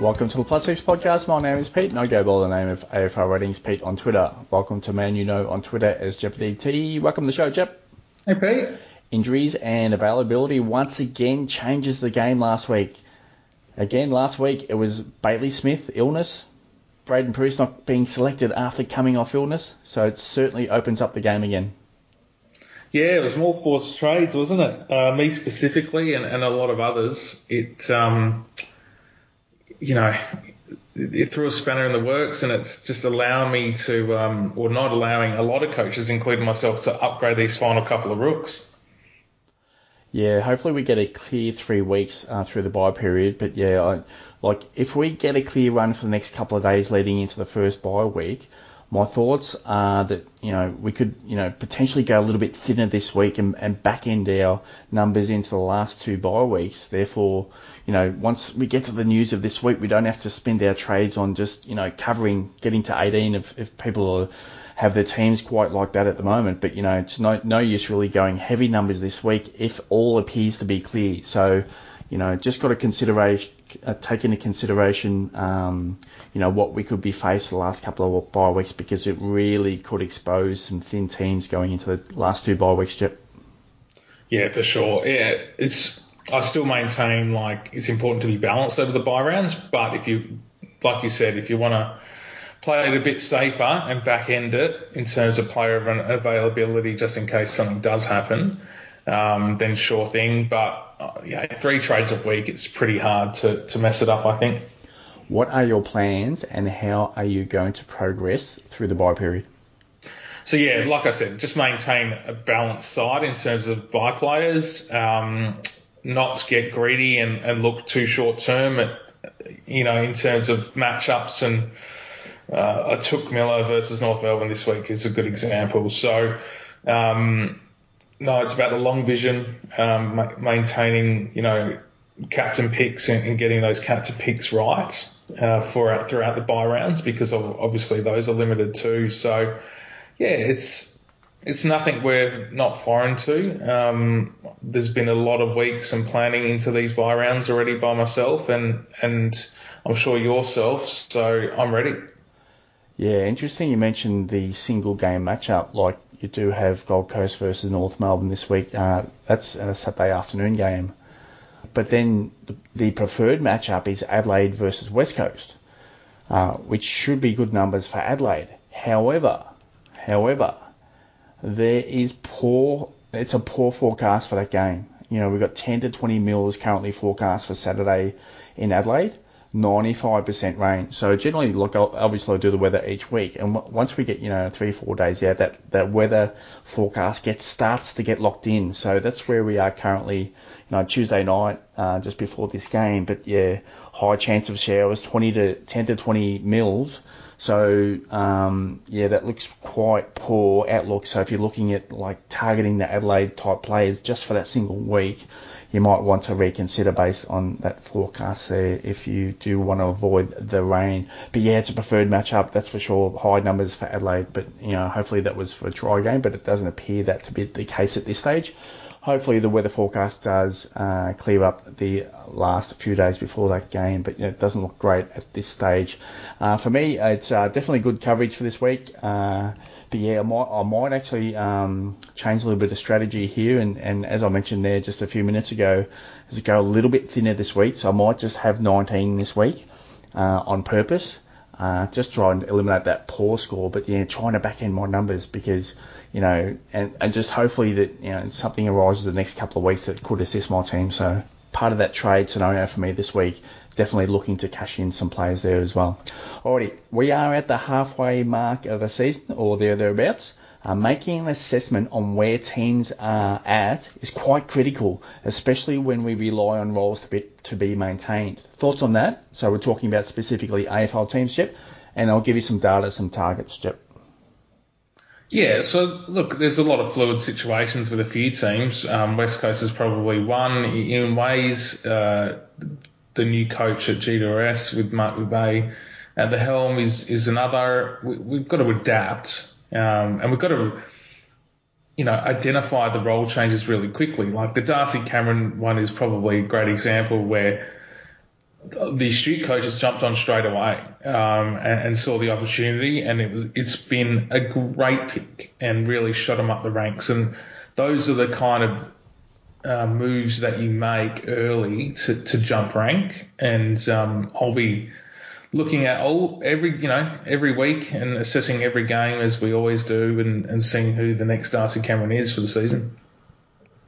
Welcome to the Plus Six podcast. My name is Pete, and I go by the name of AFR Ratings Pete on Twitter. Welcome to Man You Know on Twitter as Jeopardy T. Welcome to the show, Jep. Hey, Pete. Injuries and availability once again changes the game last week. Again, last week it was Bailey Smith illness, Braydon Preuss not being selected after coming off illness, so it certainly opens up the game again. Yeah, it was more forced trades, wasn't it? Uh, me specifically, and, and a lot of others. It um, you know, it threw a spanner in the works, and it's just allowing me to, um, or not allowing a lot of coaches, including myself, to upgrade these final couple of rooks. Yeah, hopefully we get a clear three weeks uh, through the bye period. But yeah, I, like if we get a clear run for the next couple of days leading into the first bye week, my thoughts are that you know we could you know potentially go a little bit thinner this week and, and back end our numbers into the last two bye weeks. Therefore, you know once we get to the news of this week, we don't have to spend our trades on just you know covering getting to 18 if, if people are, have their teams quite like that at the moment. But you know it's no no use really going heavy numbers this week if all appears to be clear. So you know just got to consideration uh, take into consideration, um, you know, what we could be faced the last couple of bye weeks because it really could expose some thin teams going into the last two bye weeks, Jep. Yeah, for sure. Yeah, it's. I still maintain like it's important to be balanced over the bye rounds, but if you, like you said, if you want to play it a bit safer and back end it in terms of player availability, just in case something does happen, um, then sure thing. But yeah, three trades a week, it's pretty hard to, to mess it up, I think. What are your plans and how are you going to progress through the buy period? So yeah, like I said, just maintain a balanced side in terms of buy players, um, not get greedy and, and look too short term at, you know, in terms of matchups and uh, I took Miller versus North Melbourne this week is a good example. So, um, no, it's about the long vision, um, ma- maintaining, you know, captain picks and, and getting those captain picks right uh, for throughout the buy rounds because obviously those are limited too. So, yeah, it's it's nothing we're not foreign to. Um, there's been a lot of weeks and planning into these buy rounds already by myself and and I'm sure yourself. So I'm ready. Yeah, interesting. You mentioned the single game matchup. Like you do have Gold Coast versus North Melbourne this week. Uh, that's a Saturday afternoon game. But then the, preferred matchup is Adelaide versus West Coast, uh, which should be good numbers for Adelaide. However, however, there is poor. It's a poor forecast for that game. You know, we've got 10 to 20 mils currently forecast for Saturday in Adelaide. 95% rain. So generally, look, obviously I do the weather each week, and once we get you know three four days out, that that weather forecast gets starts to get locked in. So that's where we are currently. You know, Tuesday night, uh, just before this game, but yeah, high chance of showers, 20 to 10 to 20 mils. So um, yeah, that looks quite poor outlook. So if you're looking at like targeting the Adelaide type players just for that single week, you might want to reconsider based on that forecast there if you do want to avoid the rain. But yeah, it's a preferred matchup, that's for sure. High numbers for Adelaide, but you know, hopefully that was for a dry game, but it doesn't appear that to be the case at this stage. Hopefully the weather forecast does uh, clear up the last few days before that game, but you know, it doesn't look great at this stage. Uh, for me, it's uh, definitely good coverage for this week. But yeah, I might, I might actually um, change a little bit of strategy here, and, and as I mentioned there just a few minutes ago, is go a little bit thinner this week. So I might just have 19 this week uh, on purpose, uh, just try and eliminate that poor score. But yeah, trying to back end my numbers because you know, and, and just hopefully that you know something arises the next couple of weeks that could assist my team. So part of that trade scenario for me this week definitely looking to cash in some players there as well. Alrighty, we are at the halfway mark of the season, or there thereabouts. Uh, making an assessment on where teams are at is quite critical, especially when we rely on roles to be, to be maintained. Thoughts on that? So we're talking about specifically AFL teams, Jep, and I'll give you some data, some targets, Jep. Yeah, so look, there's a lot of fluid situations with a few teams. Um, West Coast is probably one in ways. Uh, the new coach at GWS with Mark Bay at the helm is is another. We, have got to adapt, um, and we've got to, you know, identify the role changes really quickly. Like the Darcy Cameron one is probably a great example where the astute coaches jumped on straight away um, and, and, saw the opportunity, and it, it's been a great pick and really shot them up the ranks. And those are the kind of uh, moves that you make early to, to jump rank. And um, I'll be looking at all every you know every week and assessing every game as we always do, and, and seeing who the next Darcy Cameron is for the season.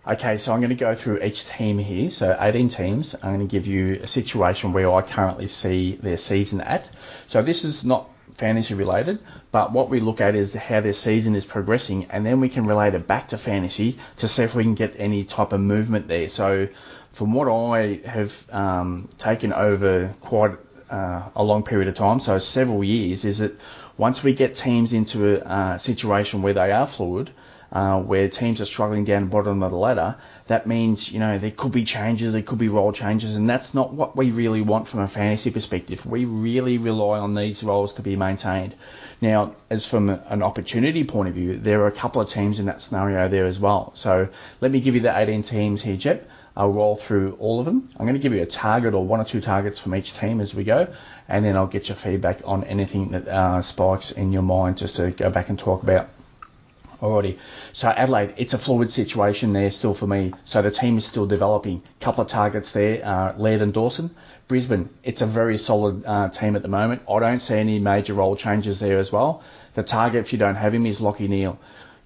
Okay, so I'm going to go through each team here. So 18 teams. I'm going to give you a situation where I currently see their season at. So this is not fantasy related, but what we look at is how their season is progressing, and then we can relate it back to fantasy to see if we can get any type of movement there. So from what I have um, taken over quite uh, a long period of time, so several years, is that once we get teams into a uh, situation where they are fluid, uh, where teams are struggling down the bottom of the ladder, that means, you know, there could be changes, there could be role changes, and that's not what we really want from a fantasy perspective. We really rely on these roles to be maintained. Now, as from an opportunity point of view, there are a couple of teams in that scenario there as well. So let me give you the 18 teams here, Jep. I'll roll through all of them. I'm going to give you a target or one or two targets from each team as we go, and then I'll get your feedback on anything that uh, spikes in your mind just to go back and talk about already. So Adelaide, it's a fluid situation there still for me. So the team is still developing. Couple of targets there, uh, Laird and Dawson. Brisbane, it's a very solid uh, team at the moment. I don't see any major role changes there as well. The target, if you don't have him, is Lachie Neale.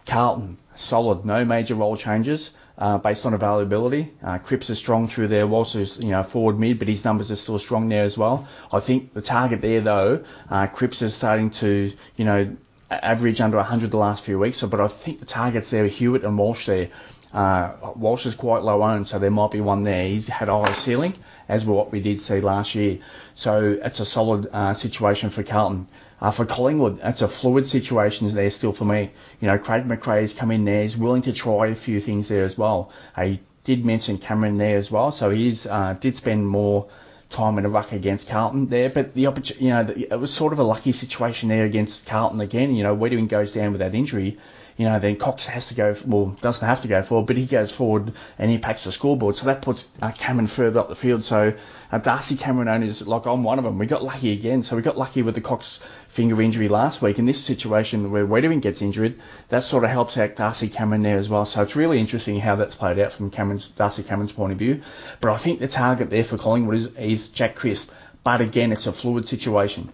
Carlton, solid, no major role changes. Uh, based on availability. Uh, Cripps is strong through there. Walsh is, you know, forward mid, but his numbers are still strong there as well. I think the target there, though, uh, Cripps is starting to, you know, average under 100 the last few weeks. So, but I think the targets there, Hewett and Walsh there. Uh, Walsh is quite low owned, so there might be one there. He's had high ceiling, as what we did see last year. So it's a solid uh, situation for Carlton. Uh, for Collingwood, it's a fluid situation there still for me. You know, Craig McRae's come in there. He's willing to try a few things there as well. Uh, he did mention Cameron there as well, so he uh, did spend more time in a ruck against Carlton there. But the opportunity, you know, it was sort of a lucky situation there against Carlton again. You know, Weitering goes down with that injury. You know, then Cox has to go, well, doesn't have to go forward, but he goes forward and he packs the scoreboard. So that puts uh, Cameron further up the field. So uh, Darcy Cameron owners, like I'm one of them, we got lucky again. So we got lucky with the Cox finger injury last week. In this situation where Weitering gets injured, that sort of helps out Darcy Cameron there as well. So it's really interesting how that's played out from Cameron's, Darcy Cameron's point of view. But I think the target there for Collingwood is, is Jack Crisp. But again, it's a fluid situation.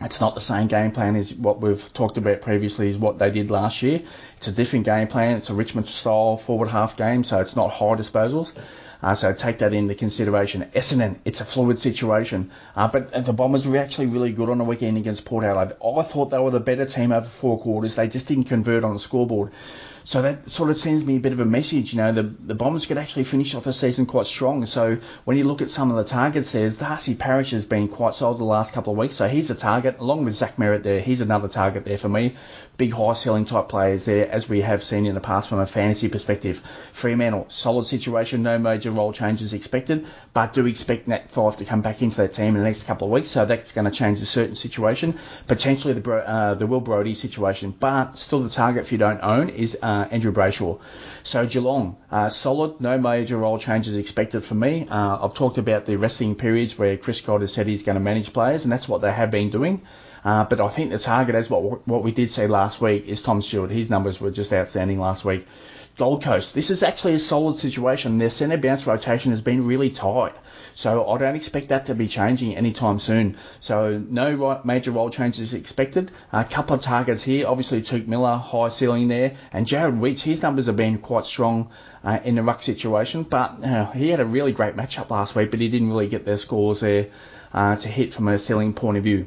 It's not the same game plan as what we've talked about previously, is what they did last year. It's a different game plan. It's a Richmond style forward half game, so it's not high disposals. Uh, so take that into consideration. Essendon, it's a fluid situation. Uh, but the Bombers were actually really good on the weekend against Port Adelaide. I thought they were the better team over four quarters. They just didn't convert on the scoreboard. So that sort of sends me a bit of a message. You know, the, the Bombers could actually finish off the season quite strong. So when you look at some of the targets there, Darcy Parish has been quite solid the last couple of weeks. So he's a target, along with Zach Merrett there. He's another target there for me. Big high selling type players there, as we have seen in the past from a fantasy perspective. Fremantle, solid situation, no major role changes expected, but do expect Nat Fyfe to come back into that team in the next couple of weeks. So that's going to change a certain situation. Potentially the, uh, the Will Brodie situation, but still the target if you don't own is uh, Andrew Brayshaw. So Geelong, uh, solid, no major role changes expected for me. Uh, I've talked about the resting periods where Chris Scott has said he's going to manage players, and that's what they have been doing. Uh, but I think the target, as what what we did see last week, is Tom Stewart. His numbers were just outstanding last week. Gold Coast, this is actually a solid situation. Their centre bounce rotation has been really tight. So I don't expect that to be changing anytime soon. So no major role changes expected. A couple of targets here. Obviously, Touk Miller, high ceiling there. And Jarrod Witts, his numbers have been quite strong uh, in the ruck situation. But uh, he had a really great matchup last week, but he didn't really get their scores there uh, to hit from a ceiling point of view.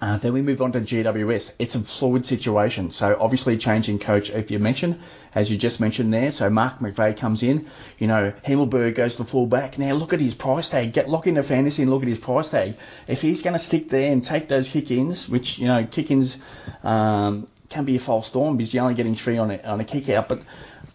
Uh, then we move on to GWS. It's a fluid situation. So obviously changing coach, if you mentioned, as you just mentioned there. So Mark McVeigh comes in. You know, Himmelberg goes to full back. Now look at his price tag. Get lock into fantasy and look at his price tag. If he's going to stick there and take those kick-ins, which you know kick-ins um, can be a false storm because you're only getting three on a, on a kick out, but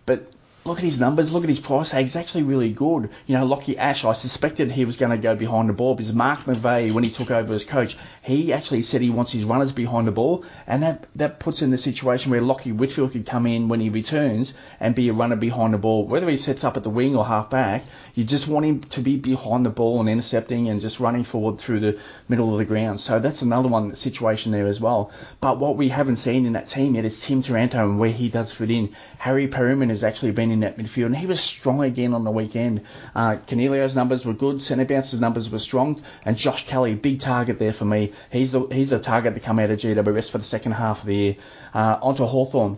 but look at his numbers, look at his price tag. He's actually really good. You know, Lachie Ash, I suspected he was going to go behind the ball because Mark McVeigh, when he took over as coach, he actually said he wants his runners behind the ball, and that, that puts in the situation where Lachie Whitfield could come in when he returns and be a runner behind the ball. Whether he sets up at the wing or half back, you just want him to be behind the ball and intercepting and just running forward through the middle of the ground. So that's another one situation there as well. But what we haven't seen in that team yet is Tim Taranto and where he does fit in. Harry Perryman has actually been in that midfield, and he was strong again on the weekend. Uh, numbers were good, Centre Bounce's numbers were strong, and Josh Kelly, big target there for me. He's the he's the target to come out of GWS for the second half of the year. Uh, onto Hawthorn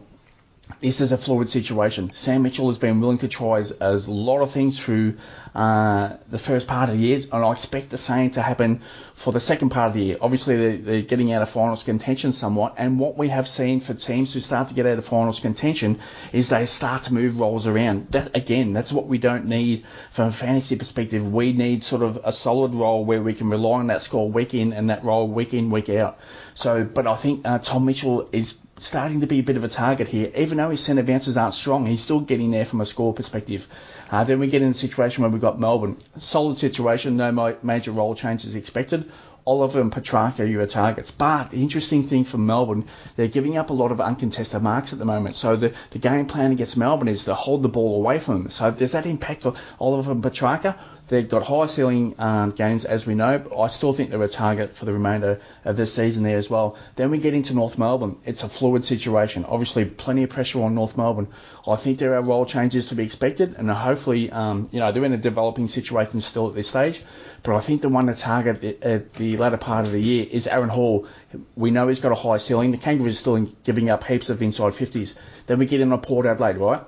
this is a fluid situation. Sam Mitchell has been willing to try a lot of things through uh, the first part of the year, and I expect the same to happen for the second part of the year. Obviously, they're, they're, getting out of finals contention somewhat, and what we have seen for teams who start to get out of finals contention is they start to move roles around. That again, that's what we don't need from a fantasy perspective. We need sort of a solid role where we can rely on that score week in and that role week in, week out. So, but I think uh, Tom Mitchell is starting to be a bit of a target here. Even though his centre bounces aren't strong, he's still getting there from a score perspective. Uh, then we get in a situation where we've got Melbourne. Solid situation, no major role changes expected. Oliver and Petracca are your targets. But the interesting thing for Melbourne, they're giving up a lot of uncontested marks at the moment. So the, the game plan against Melbourne is to hold the ball away from them. So does that impact Oliver and Petracca? They've got high ceiling um, games, as we know, but I still think they're a target for the remainder of this season there as well. Then we get into North Melbourne. It's a fluid situation. Obviously, plenty of pressure on North Melbourne. I think there are role changes to be expected, and hopefully, um, you know, they're in a developing situation still at this stage. But I think the one to target at the latter part of the year is Aaron Hall. We know he's got a high ceiling. The Kangaroos are still giving up heaps of inside 50s. Then we get in on Port Adelaide, right?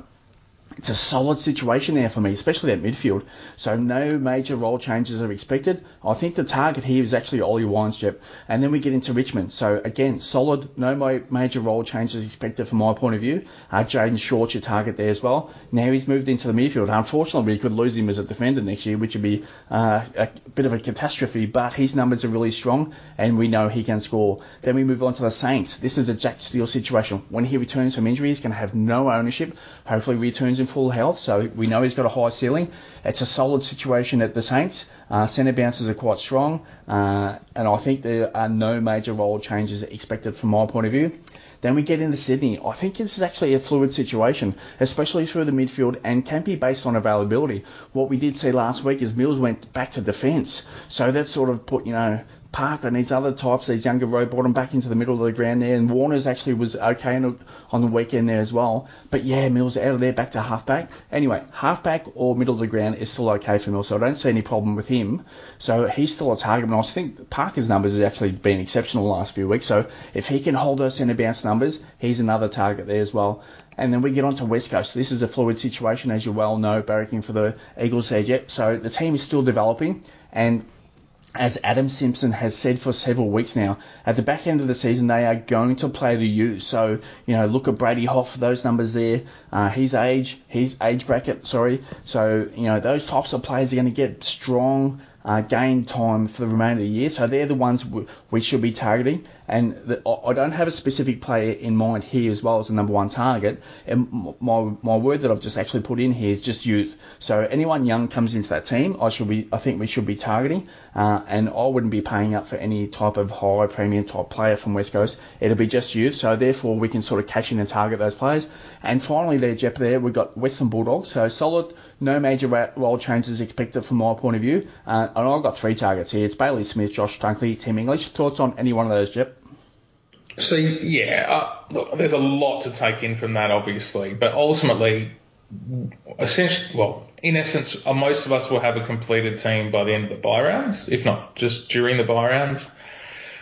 It's a solid situation there for me, especially at midfield. So no major role changes are expected. I think the target here is actually Ollie Weinstein. And then we get into Richmond. So again, solid, no major role changes expected from my point of view. Uh, Jayden Short's your target there as well. Now he's moved into the midfield. Unfortunately, we could lose him as a defender next year, which would be uh, a bit of a catastrophe. But his numbers are really strong, and we know he can score. Then we move on to the Saints. This is a Jack Steele situation. When he returns from injury, he's going to have no ownership. Hopefully, returns in full health, so we know he's got a high ceiling. It's a solid situation at the Saints. Uh, centre bounces are quite strong, uh, and I think there are no major role changes expected from my point of view. Then we get into Sydney. I think this is actually a fluid situation, especially through the midfield and can be based on availability. What we did see last week is Mills went back to defence, so that sort of put you know Parker and these other types, these younger road bottom back into the middle of the ground there. And Warner's actually was okay on the weekend there as well. But yeah, Mills out of there back to halfback. Anyway, halfback or middle of the ground is still okay for Mills, so I don't see any problem with him. So he's still a target. And I think Parker's numbers have actually been exceptional the last few weeks. So if he can hold those centre bounce numbers, he's another target there as well. And then we get on to West Coast. This is a fluid situation, as you well know, barracking for the Eagles there yet. So the team is still developing. And as Adam Simpson has said for several weeks now, at the back end of the season they are going to play the U. So you know, look at Brady Hough, those numbers there, uh, his age, his age bracket, sorry. So you know, those types of players are going to get strong uh, gain time for the remainder of the year. So they're the ones we should be targeting. And the, I don't have a specific player in mind here as well as the number one target. And my, my word that I've just actually put in here is just youth. So anyone young comes into that team, I should be, I think we should be targeting. Uh, and I wouldn't be paying up for any type of high premium type player from West Coast. It'll be just youth. So therefore we can sort of cash in and target those players. And finally there, Jeff, there we've got Western Bulldogs. So solid, no major role changes expected from my point of view. Uh, and I've got three targets here. It's Bailey Smith, Josh Dunkley, Tim English. Thoughts on any one of those, Jep? So yeah, uh, look, there's a lot to take in from that, obviously, but ultimately, essentially, well, in essence, uh, most of us will have a completed team by the end of the buy rounds, if not just during the buy rounds,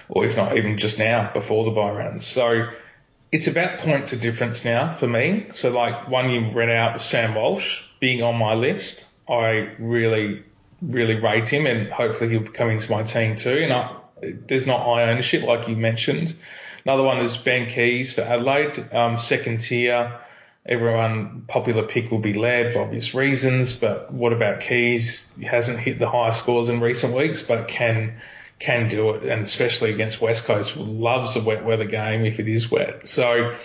or if not even just now before the buy rounds. So it's about points of difference now for me. So like one you read out Sam Walsh being on my list. I really really rate him, and hopefully he'll come into my team too. And I, there's not high ownership like you mentioned. Another one is Ben Keays for Adelaide, um, second tier. Everyone popular pick will be Laird for obvious reasons, but what about Keays? He hasn't hit the high scores in recent weeks, but can can do it, and especially against West Coast, loves the wet weather game if it is wet. So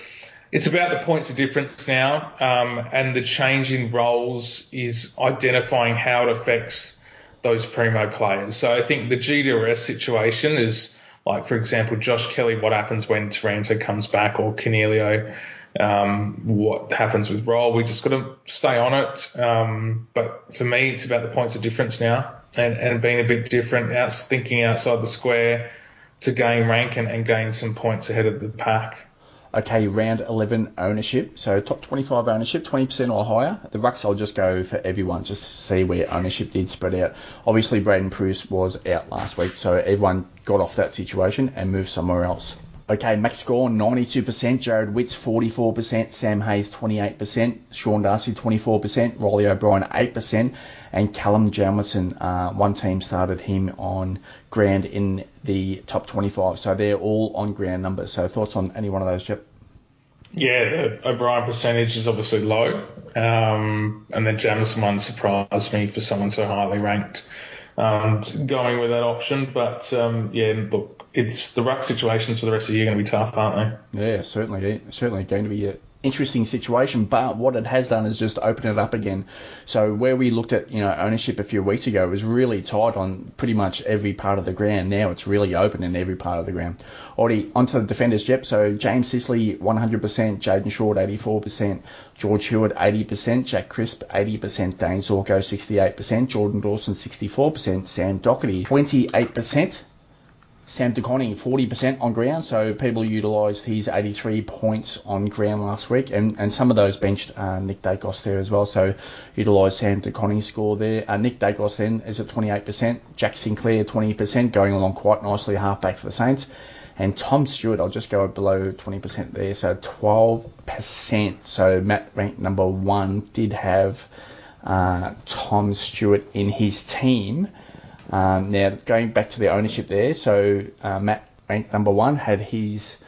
it's about the points of difference now, um, and the change in roles is identifying how it affects those primo players. So I think the GWS situation is like, for example, Josh Kelly, what happens when Taranto comes back or Coniglio, um, what happens with Roll. We just got to stay on it. Um, but for me, it's about the points of difference now and, and being a bit different, out, thinking outside the square to gain rank and, and gain some points ahead of the pack. Okay, round 11 ownership. So top 25 ownership, 20% or higher. The rucks I'll just go for everyone just to see where ownership did spread out. Obviously, Braydon Preuss was out last week, so everyone got off that situation and moved somewhere else. Okay, Max Gawn 92%, Jarrod Witts 44%, Sam Hayes 28%, Sean Darcy 24%, Reilly O'Brien 8%, and Callum Jamieson, uh, one team started him on ground in the top 25. So they're all on ground numbers. So thoughts on any one of those, Chip? Yeah, the O'Brien percentage is obviously low, um, and the Jamieson one surprised me for someone so highly ranked. Um, going with that option, but um, yeah, look, it's the ruck situations for the rest of the year going to be tough, aren't they? Yeah, certainly, certainly going to be interesting situation, but what it has done is just open it up again. So where we looked at you know ownership a few weeks ago was really tight on pretty much every part of the ground. Now it's really open in every part of the ground. Already onto the defenders, Jep. So James Sicily 100%, Jayden Short 84%, George Hewett 80%, Jack Crisp 80%, Dane Zorko 68%, Jordan Dawson 64%, Sam Docherty 28%. Sam De 40% on ground, so people utilised his 83 points on ground last week, and, and some of those benched uh, Nick Daicos there as well, so utilised Sam De score there. Uh, Nick Daicos then is at 28%, Jack Sinclair 20%, going along quite nicely, halfback for the Saints, and Tom Stewart, I'll just go below 20% there, so 12%. So Matt ranked number one did have uh, Tom Stewart in his team. Um, now, going back to the ownership there, so uh, Matt ranked number one, had his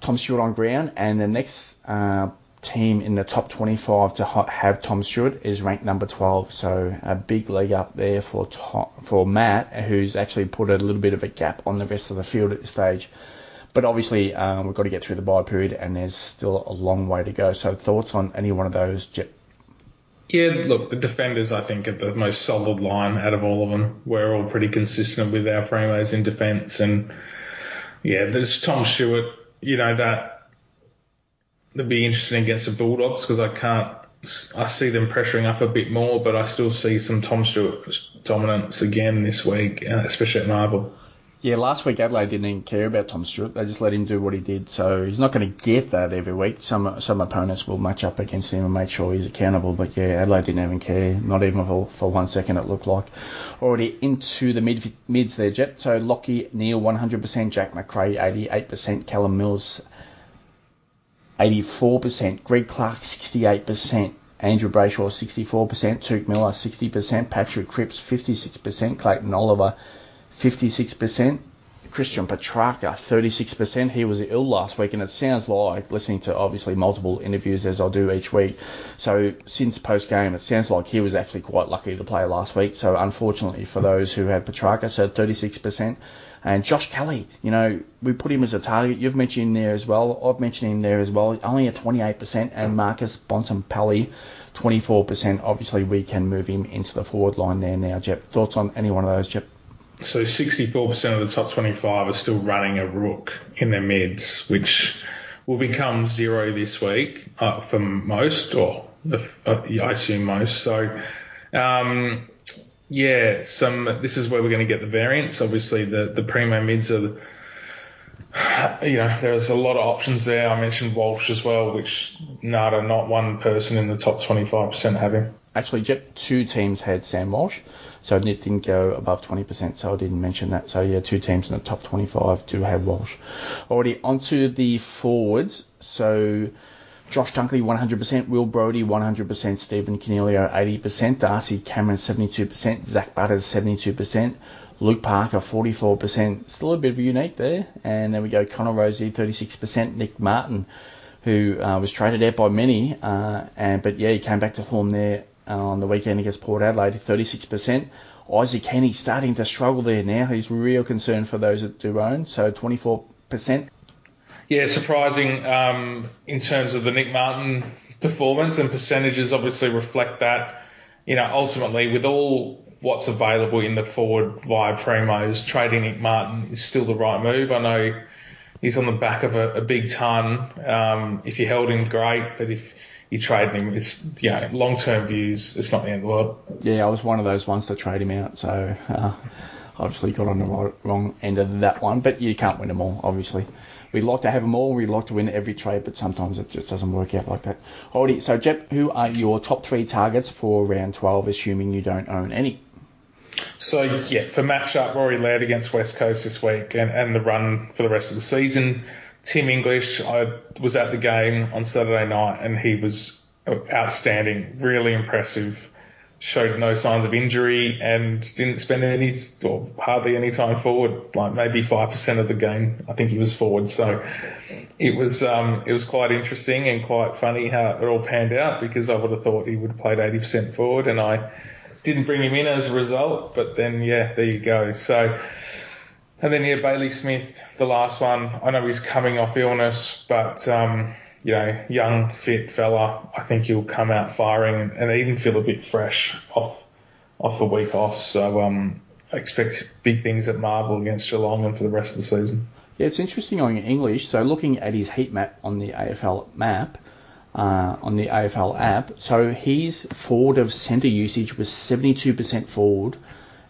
Tom Stewart on ground, and the next uh, team in the top 25 to have Tom Stewart is ranked number 12. So a big leg up there for Tom, for Matt, who's actually put a little bit of a gap on the rest of the field at this stage. But obviously, um, we've got to get through the buy period, and there's still a long way to go. So thoughts on any one of those, yeah, look, the defenders, I think, are the most solid line out of all of them. We're all pretty consistent with our primos in defence. And yeah, there's Tom Stewart, you know, that would be interesting against the Bulldogs because I can't, I see them pressuring up a bit more, but I still see some Tom Stewart dominance again this week, uh, especially at Marvel. Yeah, last week Adelaide didn't even care about Tom Stewart. They just let him do what he did. So he's not going to get that every week. Some some opponents will match up against him and make sure he's accountable. But yeah, Adelaide didn't even care. Not even for, for one second it looked like. Already into the mid mids there, Jet. So Lachie Neale 100%, Jack Macrae 88%, Callum Mills 84%, Greg Clark 68%. Andrew Brayshaw 64%, Touk Miller 60%, Patrick Cripps 56%, Clayton Oliver 56%. Christian Petracca, 36%. He was ill last week, and it sounds like, listening to obviously multiple interviews as I do each week, so since post game, it sounds like he was actually quite lucky to play last week. So unfortunately for those who had Petracca, so 36%. And Josh Kelly, you know, we put him as a target. You've mentioned him there as well. I've mentioned him there as well. Only at 28%. And Marcus Bontempelli, 24%. Obviously, we can move him into the forward line there now, Jep. Thoughts on any one of those, Jep? So 64% of the top 25 are still running a rook in their mids, which will become zero this week uh, for most, or uh, I assume most. So, um, yeah, some. This is where we're going to get the variance. Obviously, the the primo mids are. You know, there's a lot of options there. I mentioned Walsh as well, which nada, not one person in the top 25% have him. Actually, two teams had Sam Walsh. So it didn't go above 20%, so I didn't mention that. So yeah, two teams in the top 25 do have Walsh. Already onto the forwards. So Josh Dunkley 100%, Will Brodie 100%, Stephen Coniglio 80%, Darcy Cameron 72%, Zach Butters 72%, Luke Parker 44%. Still a bit of a unique there. And then we go Connor Rozee 36%, Nick Martin who uh, was traded out by many, uh, and but yeah, he came back to form there on the weekend against Port Adelaide, 36%. Isaac Heeney starting to struggle there now. He's real concern for those that do own, so 24%. Yeah, surprising um, in terms of the Nick Martin performance and percentages obviously reflect that. You know, ultimately with all what's available in the forward via primos, trading Nick Martin is still the right move. I know he's on the back of a, a big ton. Um, if you held him, great, but if you trade him, it's you know long term views, it's not the end of the world. Yeah, I was one of those ones to trade him out, so uh, obviously got on the right, wrong end of that one. But you can't win them all, obviously. We'd like to have them all. We'd like to win every trade, but sometimes it just doesn't work out like that. Alrighty, so Jep, who are your top three targets for round 12, assuming you don't own any? So yeah, for matchup, Rory Laird against West Coast this week, and, and the run for the rest of the season. Tim English, I was at the game on Saturday night, and he was outstanding, really impressive. Showed no signs of injury and didn't spend any or hardly any time forward, like maybe five percent of the game. I think he was forward, so it was um, it was quite interesting and quite funny how it all panned out because I would have thought he would have played eighty percent forward, and I didn't bring him in as a result. But then, yeah, there you go. So, and then yeah, Bailey Smith, the last one. I know he's coming off illness, but um, you know, young, fit fella. I think he'll come out firing and, even feel a bit fresh off off the week off. So um, I expect big things at Marvel against Geelong and for the rest of the season. Yeah, it's interesting on English. So looking at his heat map on the AFL map, uh, on the AFL app. So his forward of centre usage was 72% forward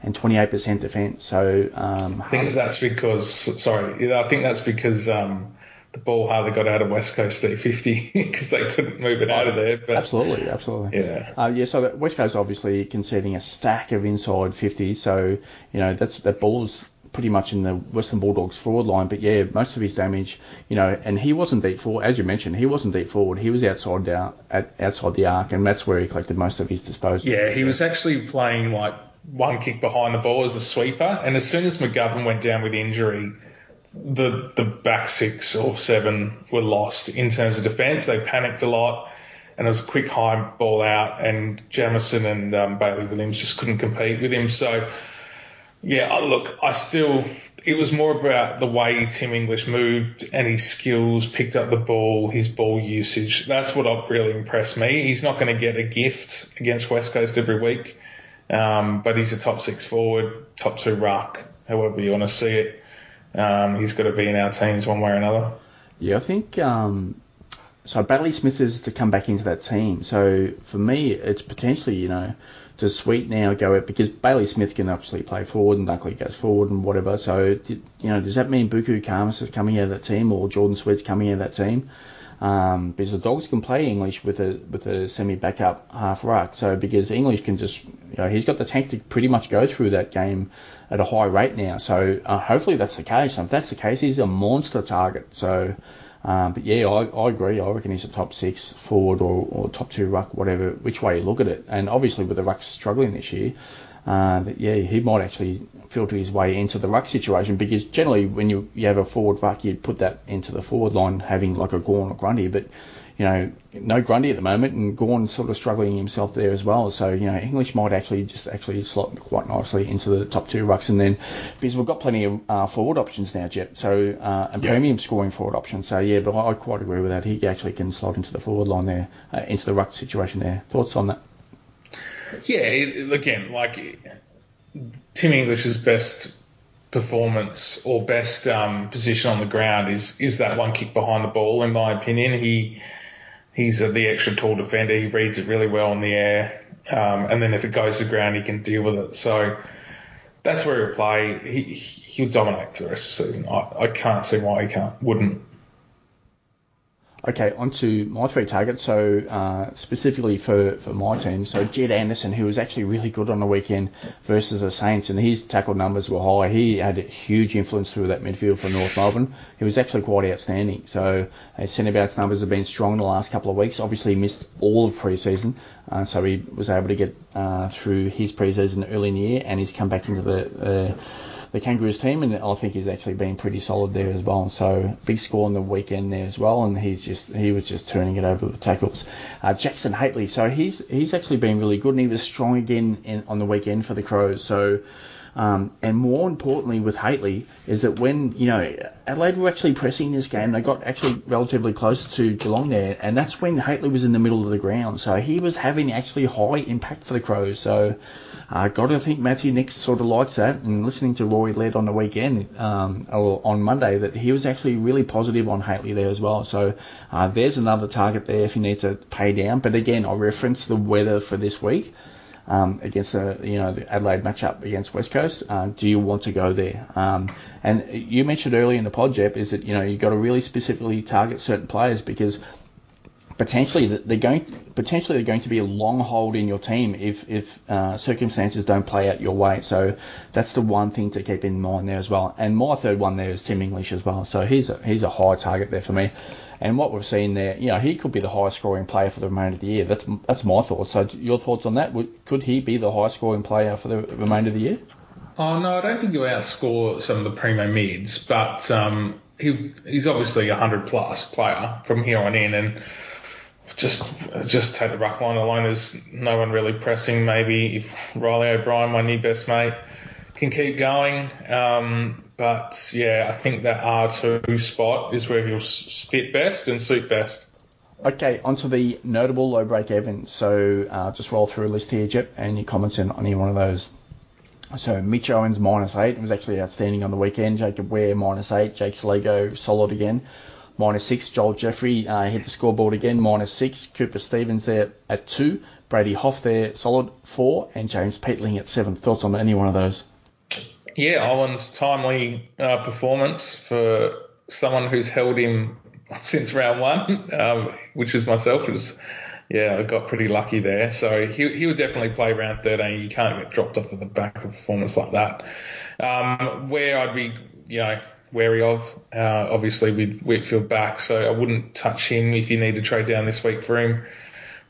and 28% defence. So um, I think that's because sorry, I think that's because um, the ball hardly got out of West Coast D50 because they couldn't move it out of there. But absolutely, absolutely. Yeah. Uh, yeah. So West Coast obviously conceding a stack of inside 50. So you know that's that ball's pretty much in the Western Bulldogs forward line. But yeah, most of his damage, you know, and he wasn't deep forward, as you mentioned, he wasn't deep forward. He was outside the outside the arc, and that's where he collected most of his disposals. Yeah, he was actually playing like one kick behind the ball as a sweeper, and as soon as McGovern went down with injury. The the back six or seven were lost in terms of defence. They panicked a lot and it was a quick high ball out, and Jamieson and um, Bailey Williams just couldn't compete with him. So yeah, look, I still, it was more about the way Tim English moved and his skills, picked up the ball, his ball usage. That's what really impressed me. He's not going to get a gift against West Coast every week, um, but he's a top six forward, top two ruck, however you want to see it. Um, he's got to be in our teams one way or another. Yeah, I think um, so. Bailey Smith is to come back into that team. So for me, it's potentially you know does Sweet now go out because Bailey Smith can obviously play forward and Dunkley goes forward and whatever. So you know, does that mean Buku Khamis is coming out of that team or Jordon Sweet's coming out of that team? Um, because the Dogs can play English with a with a semi backup half ruck. So because English can just you know he's got the tank to pretty much go through that game at a high rate now. So uh, hopefully that's the case. And if that's the case, he's a monster target. So um, but yeah, I, I agree. I reckon he's a top six forward or, or top two ruck, whatever, which way you look at it. And obviously with the rucks struggling this year, uh, that yeah, he might actually filter his way into the ruck situation because generally when you, you have a forward ruck, you'd put that into the forward line having like a Gawn or Grundy, but you know, no Grundy at the moment, and Gawn sort of struggling himself there as well. So you know, English might actually just actually slot quite nicely into the top two rucks, and then because we've got plenty of uh, forward options now, Jet. So uh, and yep. premium scoring forward options. So yeah, but I, I, quite agree with that. He actually can slot into the forward line there, uh, into the ruck situation there. Thoughts on that? Yeah, again, like Tim English's best performance or best um, position on the ground is is that one kick behind the ball. In my opinion, he he's the extra tall defender. He reads it really well in the air, um, and then if it goes to the ground, he can deal with it. So that's where he'll play. He he'll dominate for the rest of the season. I, I can't see why he can't wouldn't. Okay, on to my three targets. So uh, specifically for, for my team, so Jed Anderson, who was actually really good on the weekend versus the Saints, and his tackle numbers were high. He had a huge influence through that midfield for North Melbourne. He was actually quite outstanding. So his centre backs numbers have been strong the last couple of weeks. Obviously, he missed all of pre-season, uh, so he was able to get uh, through his pre-season early in the year, and he's come back into the the Kangaroos team, and I think he's actually been pretty solid there as well. And So big score on the weekend there as well, and he's just he was just turning it over with tackles. Uh, Jackson Hately, so he's he's actually been really good, and he was strong again in, on the weekend for the Crows. So Um, and more importantly with Hately is that when, you know, Adelaide were actually pressing this game, they got actually relatively close to Geelong there, and that's when Hately was in the middle of the ground. So he was having actually high impact for the Crows. So I uh, got to think Matthew Nicks sort of likes that, and listening to Roy Led on the weekend, um, or on Monday, that he was actually really positive on Hately there as well. So uh, there's another target there if you need to pay down. But again, I reference the weather for this week um, against the you know the Adelaide matchup against West Coast. Uh, do you want to go there? Um, and you mentioned earlier in the pod, Jep, is that you know you've got to really specifically target certain players because potentially they're going potentially they're going to be a long hold in your team if if uh, circumstances don't play out your way. So that's the one thing to keep in mind there as well. And my third one there is Tim English as well. So he's a he's a high target there for me. And what we've seen there, you know, he could be the highest scoring player for the remainder of the year. That's that's my thought. So your thoughts on that? Could he be the highest scoring player for the remainder of the year? Oh no, I don't think he'll outscore some of the primo mids, but um, he he's obviously a hundred plus player from here on in, and just just take the ruck line alone. There's no one really pressing. Maybe if Reilly O'Brien, my new best mate, can keep going. Um, but yeah, I think that R2 spot is where he'll fit best and suit best. Okay, onto the notable low break even. So uh, just roll through a list here, Jip, and you comment on any one of those. So Mitch Owens minus eight was actually outstanding on the weekend. Jacob Wehr minus eight. Jake Lego solid again. Minus six. Joel Jeffrey uh, hit the scoreboard again. Minus six. Cooper Stephens there at two. Brady Hough there solid four. And James Peatling at seven. Thoughts on any one of those? Yeah, Owen's timely uh, performance for someone who's held him since round one, um, which is myself, was yeah, I got pretty lucky there. So he, he would definitely play round 13. You can't get dropped off at the back of a performance like that. Um, where I'd be, you know, wary of, uh, obviously with Whitfield back, so I wouldn't touch him if you need to trade down this week for him.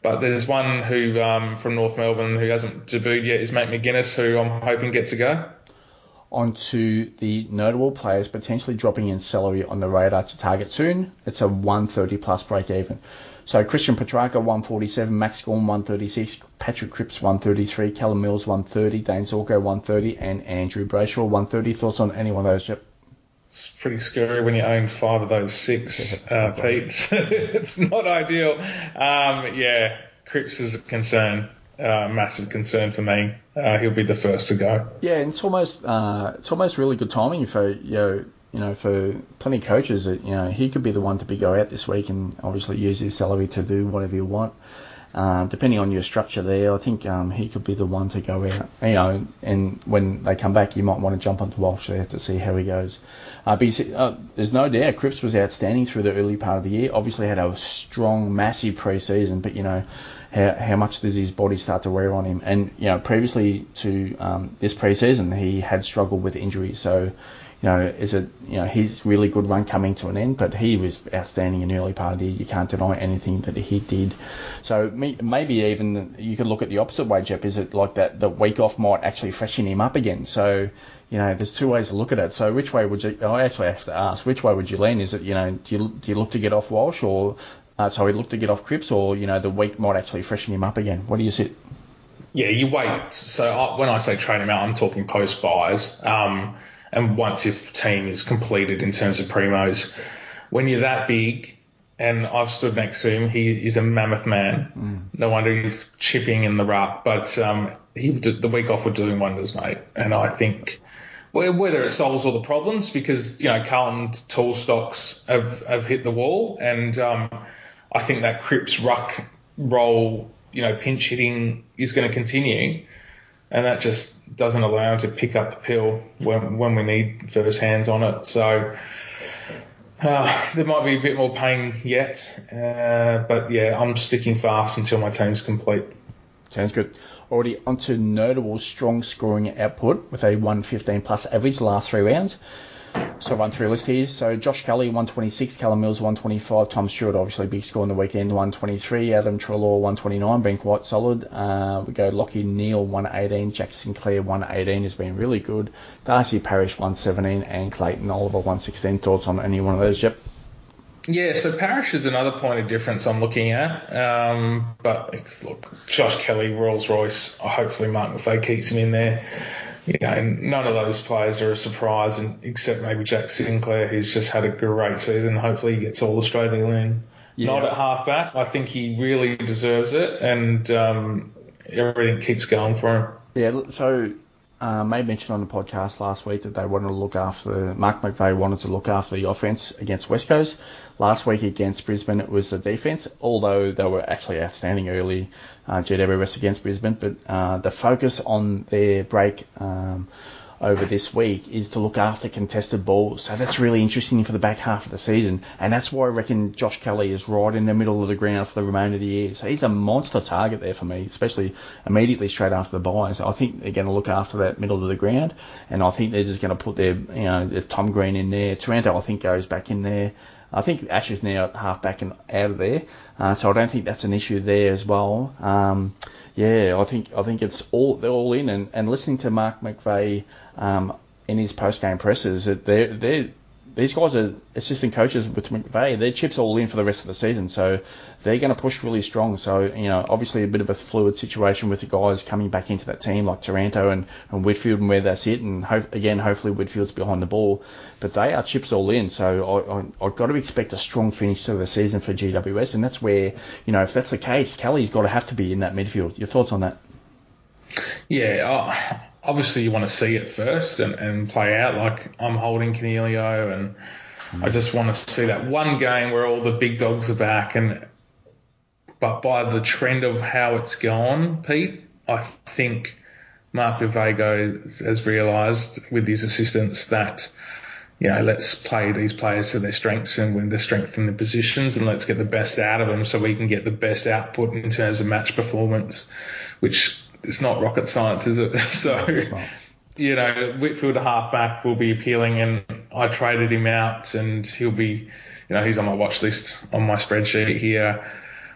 But there's one who um, from North Melbourne who hasn't debuted yet is Matt McGuinness, who I'm hoping gets a go onto the notable players potentially dropping in salary on the radar to target soon. It's a 130 plus break even. So Christian Petracca 147, Max Gawn 136, Patrick Cripps 133, Callum Mills 130, Dane Zorko 130, and Andrew Brayshaw 130. Thoughts on any one of those, Yep. It's pretty scary when you own five of those six, uh, Pete. it's not ideal. Um, yeah, Cripps is a concern uh, massive concern for me. Uh, he'll be the first to go. Yeah, and it's almost uh, it's almost really good timing for you know you know for plenty of coaches that you know he could be the one to be go out this week and obviously use his salary to do whatever you want. Um, depending on your structure there, I think um, he could be the one to go out. You know, and when they come back, you might want to jump onto Walsh there to see how he goes. Uh, but uh, there's no doubt Cripps was outstanding through the early part of the year. Obviously had a strong, massive pre-season, but you know how, how much does his body start to wear on him? And you know, previously to um, this preseason, he had struggled with injuries. So, you know, is it you know his really good run coming to an end? But he was outstanding in the early part of the year. You can't deny anything that he did. So maybe even you could look at the opposite way, Jep. Is it like that the week off might actually freshen him up again? So you know, there's two ways to look at it. So which way would you? I actually have to ask, which way would you lean? Is it you know, do you do you look to get off Walsh or uh, so he looked to get off Cripps, or you know the week might actually freshen him up again. What do you see? Yeah, you wait. So I, when I say train him out, I'm talking post buys. Um, and once your team is completed in terms of primos, when you're that big, and I've stood next to him, he is a mammoth man. Mm. No wonder he's chipping in the ruck. But um, he the week off would do him wonders, mate. And I think whether it solves all the problems because you know Carlton tall stocks have have hit the wall and um, I think that Cripps ruck role, you know, pinch hitting is going to continue, and that just doesn't allow him to pick up the pill when when we need first hands on it. So. Uh, there might be a bit more pain yet, uh, but yeah, I'm sticking fast until my team's complete. Sounds good. Already onto notable strong scoring output with a 115 plus average last three rounds. So run through a list here. So Josh Kelly, 126, Callum Mills, 125, Tom Stewart, obviously big score on the weekend, 123, Adam Treloar, 129, been quite solid. Uh, we go Lachie Neale, 118, Jack Sinclair, 118 has been really good. Darcy Parish, 117, and Clayton Oliver, 116. Thoughts on any one of those? Yep. Yeah, so Parish is another point of difference I'm looking at. Um, but look, Josh Kelly, Rolls Royce, hopefully Mark McVeigh keeps him in there. You know, none of those players are a surprise, and except maybe Jack Sinclair, who's just had a great season. Hopefully, he gets all Australian in. Yeah. Not at halfback. I think he really deserves it, and um, everything keeps going for him. Yeah. So uh, made mention on the podcast last week that they wanted to look after Mark McVeigh wanted to look after the offense against West Coast. Last week against Brisbane, it was the defense, although they were actually outstanding early. Uh, GWS against Brisbane, but uh, the focus on their break. Um, over this week is to look after contested balls. So that's really interesting for the back half of the season. And that's why I reckon Josh Kelly is right in the middle of the ground for the remainder of the year. So he's a monster target there for me, especially immediately straight after the bye. So I think they're going to look after that middle of the ground. And I think they're just going to put their, you know, Tom Green in there. Taranto, I think, goes back in there. I think Ash is now half back and out of there. Uh, so I don't think that's an issue there as well. Um, yeah, I think I think it's all they're all in, and, and listening to Mark McVeigh um, in his post game presses, they're they're these guys are assistant coaches with McVeigh. Their chips all in for the rest of the season, so they're going to push really strong. So you know, obviously a bit of a fluid situation with the guys coming back into that team like Taranto and, and Whitfield and where they sit, and ho- again hopefully Whitfield's behind the ball, but they are chips all in. So I, I I've got to expect a strong finish to the season for GWS, and that's where you know if that's the case, Kelly's got to have to be in that midfield. Your thoughts on that? Yeah. Obviously you want to see it first and, and play out. Like I'm holding Coniglio and mm. I just want to see that one game where all the big dogs are back. And but by the trend of how it's gone, Pete, I think Mark McVeigh has realised with his assistants that you know, let's play these players to their strengths and win their strength in the positions and let's get the best out of them so we can get the best output in terms of match performance, which it's not rocket science, is it? So, you know, Whitfield halfback will be appealing, and I traded him out, and he'll be, you know, he's on my watch list on my spreadsheet here.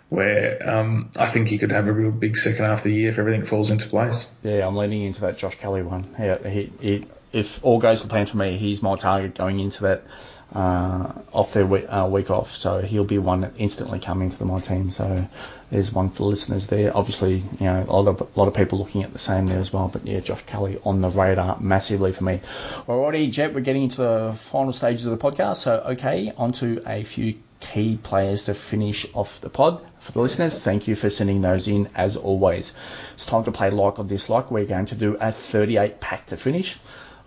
Where um, I think he could have a real big second half of the year if everything falls into place. Yeah, I'm leaning into that Josh Kelly one. Yeah, he, he, if all goes to plan for me, he's my target going into that uh, off their week, uh, week off, so he'll be one that instantly come into my team. So there's one for the listeners there. Obviously, you know, a lot of a lot of people looking at the same there as well. But yeah, Josh Kelly on the radar massively for me. Alrighty, Jet, we're getting into the final stages of the podcast. So okay, onto a few key players to finish off the pod. For the listeners, thank you for sending those in as always. It's time to play like or dislike. We're going to do a 38 pack to finish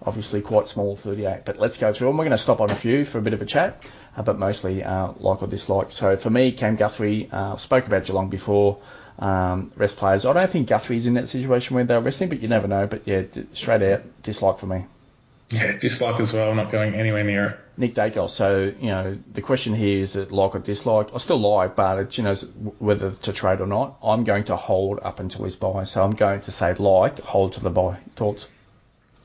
obviously quite small 38. But let's go through them. We're going to stop on a few for a bit of a chat, uh, but mostly uh, like or dislike. So for me, Cam Guthrie, uh, spoke about Geelong before. Um, rest players. I don't think Guthrie's in that situation where they're resting, but you never know. But yeah, straight out dislike for me. Yeah, dislike as well. Not going anywhere near it. Nick Daicos. So you know the question here is that like or dislike. I still like, but it's you know whether to trade or not. I'm going to hold up until his buy. So I'm going to say like, hold to the buy. Thoughts?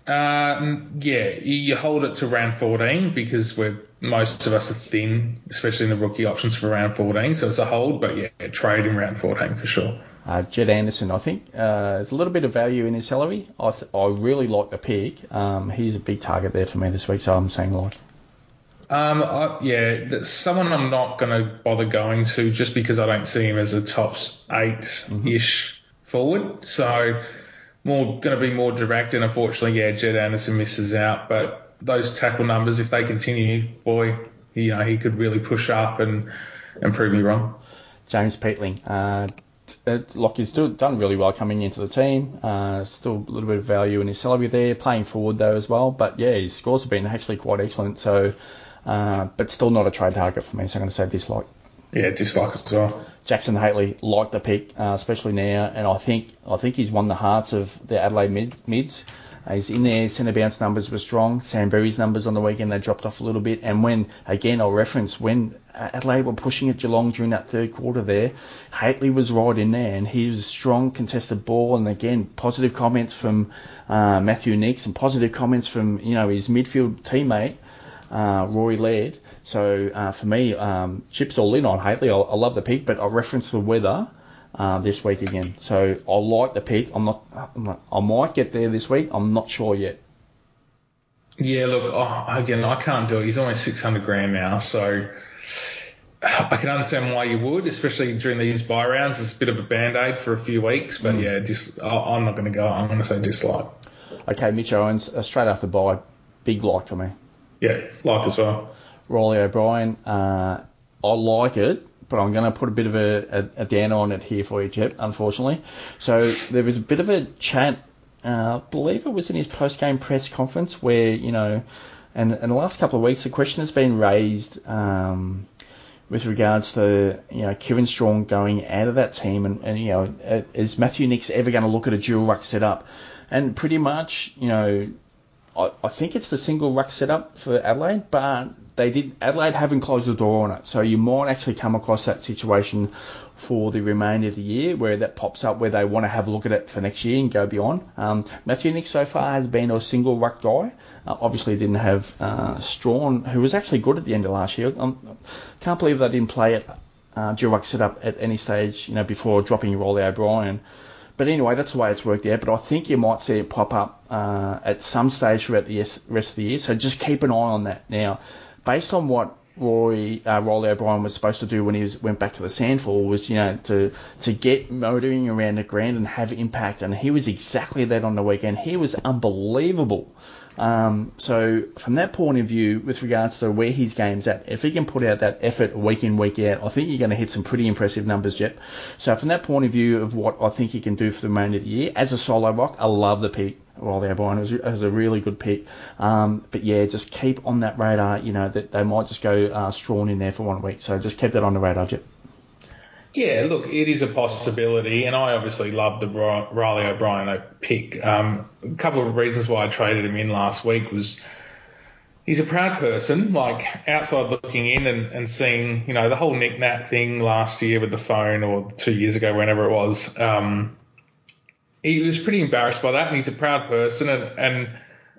Uh, yeah, you hold it to round 14 because we're most of us are thin, especially in the rookie options for round 14. So it's a hold, but yeah, trade in round 14 for sure. Uh, Jed Anderson, I think uh, there's a little bit of value in his salary. I, th- I really like the pick. Um, he's a big target there for me this week, so I'm saying like. Um, I, yeah, someone I'm not going to bother going to just because I don't see him as a top eight ish mm-hmm. forward. So more going to be more direct, and unfortunately, yeah, Jed Anderson misses out. But those tackle numbers, if they continue, boy, you know, he could really push up and and prove me wrong. James Peatling, uh, he's done really well coming into the team. Uh, still a little bit of value in his salary there, playing forward though as well. But yeah, his scores have been actually quite excellent. So, uh, but still not a trade target for me. So I'm going to say dislike. Yeah, dislike as well. Jackson Hately liked the pick, uh, especially now, and I think I think he's won the hearts of the Adelaide mid, mids. Uh, he's in there. Centre bounce numbers were strong. Sam Berry's numbers on the weekend they dropped off a little bit. And when again I'll reference when Adelaide were pushing at Geelong during that third quarter there, Hately was right in there, and he was a strong contested ball. And again positive comments from uh, Matthew Nicks and positive comments from you know his midfield teammate uh, Rory Laird. So uh, for me, um, chips all in on Hately. I, I love the pick, but I reference the weather uh, this week again. So I like the pick. I'm not, I'm not, I might get there this week. I'm not sure yet. Yeah, look, oh, again, I can't do it. He's almost 600 grand now, so I can understand why you would, especially during these buy rounds. It's a bit of a band aid for a few weeks, but mm. yeah, just, I'm not going to go. I'm going to say dislike. Okay, Mitch Owens, uh, straight after bye, big like for me. Yeah, like as well. Reilly O'Brien, uh, I like it, but I'm going to put a bit of a, a, a downer on it here for you, Jep, unfortunately. So there was a bit of a chat, uh, I believe it was in his post-game press conference where, you know, and in the last couple of weeks, the question has been raised um, with regards to, you know, Kevin Strachan going out of that team and, and you know, uh, is Matthew Nicks ever going to look at a dual ruck setup? And pretty much, you know, I, I think it's the single ruck setup for Adelaide, but they did Adelaide haven't closed the door on it, so you might actually come across that situation for the remainder of the year where that pops up where they want to have a look at it for next year and go beyond. Um, Matthew Nick so far has been a single ruck guy. Uh, obviously didn't have uh, Strachan, who was actually good at the end of last year. Um, can't believe they didn't play it uh, dual ruck setup at any stage, you know, before dropping Reilly O'Brien. But anyway, that's the way it's worked out. But I think you might see it pop up uh, at some stage throughout the rest of the year. So just keep an eye on that. Now, based on what Roy uh, Reilly O'Brien was supposed to do when he was, went back to the SANFL was, you know, to to get motoring around the ground and have impact, and he was exactly that on the weekend. He was unbelievable. Um, so from that point of view, with regards to where his game's at, if he can put out that effort week in week out, I think you're going to hit some pretty impressive numbers, Jet. So from that point of view of what I think he can do for the remainder of the year, as a solo ruck, I love the pick. Reilly O'Brien was, was a really good pick. Um, but yeah, just keep on that radar. You know that they might just go uh, Strachan in there for one week, so just keep that on the radar, Jet. Yeah, look, it is a possibility, and I obviously love the Reilly O'Brien pick. Um, a couple of reasons why I traded him in last week was he's a proud person, like outside looking in and, and seeing, you know, the whole Nick Nat thing last year with the phone or two years ago, whenever it was. Um, he was pretty embarrassed by that, and he's a proud person, and, and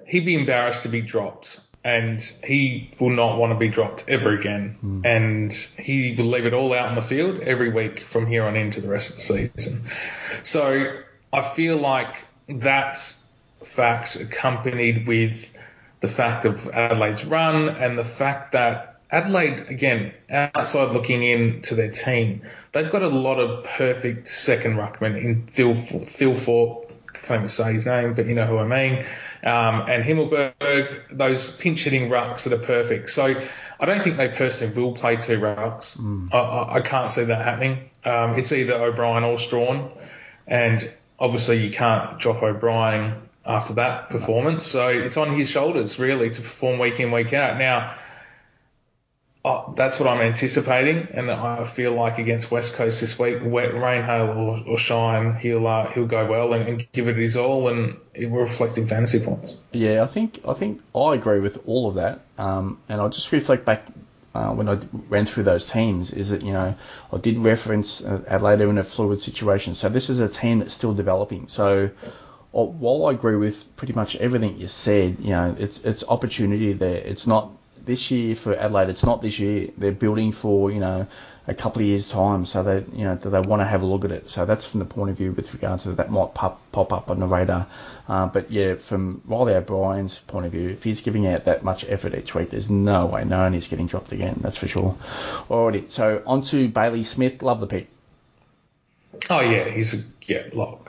he'd be embarrassed to be dropped and he will not want to be dropped ever again. Mm. And he will leave it all out on the field every week from here on into the rest of the season. So I feel like that fact accompanied with the fact of Adelaide's run and the fact that Adelaide, again, outside looking into their team, they've got a lot of perfect second ruckmen in Phil, Phil Fort, can't even say his name, but you know who I mean um, and Himmelberg, those pinch hitting rucks that are perfect. So I don't think they personally will play two rucks. Mm. I, I, I, can't see that happening. Um, it's either O'Brien or Strawn, and obviously you can't drop O'Brien after that performance. So it's on his shoulders really to perform week in week out. Now oh, that's what I'm anticipating, and I feel like against West Coast this week, wet, rain, hail, or, or shine, he'll uh, he'll go well and, and, give it his all, and it will reflect in fantasy points. Yeah, I think I think I agree with all of that, um, and I'll just reflect back. Uh, when I ran through those teams, is that you know I did reference uh, Adelaide in a fluid situation. So this is a team that's still developing. So uh, while I agree with pretty much everything you said, you know it's it's opportunity there. It's not this year for Adelaide, it's not this year. They're building for you know a couple of years time, so they you know they want to have a look at it. So that's from the point of view with regard to that might pop pop up on the radar. Uh, but yeah, from Reilly O'Brien's point of view, if he's giving out that much effort each week, there's no way no one is getting dropped again. That's for sure. Alrighty, so on to Bailey Smith. Love the pick. Oh yeah, he's a yeah lock.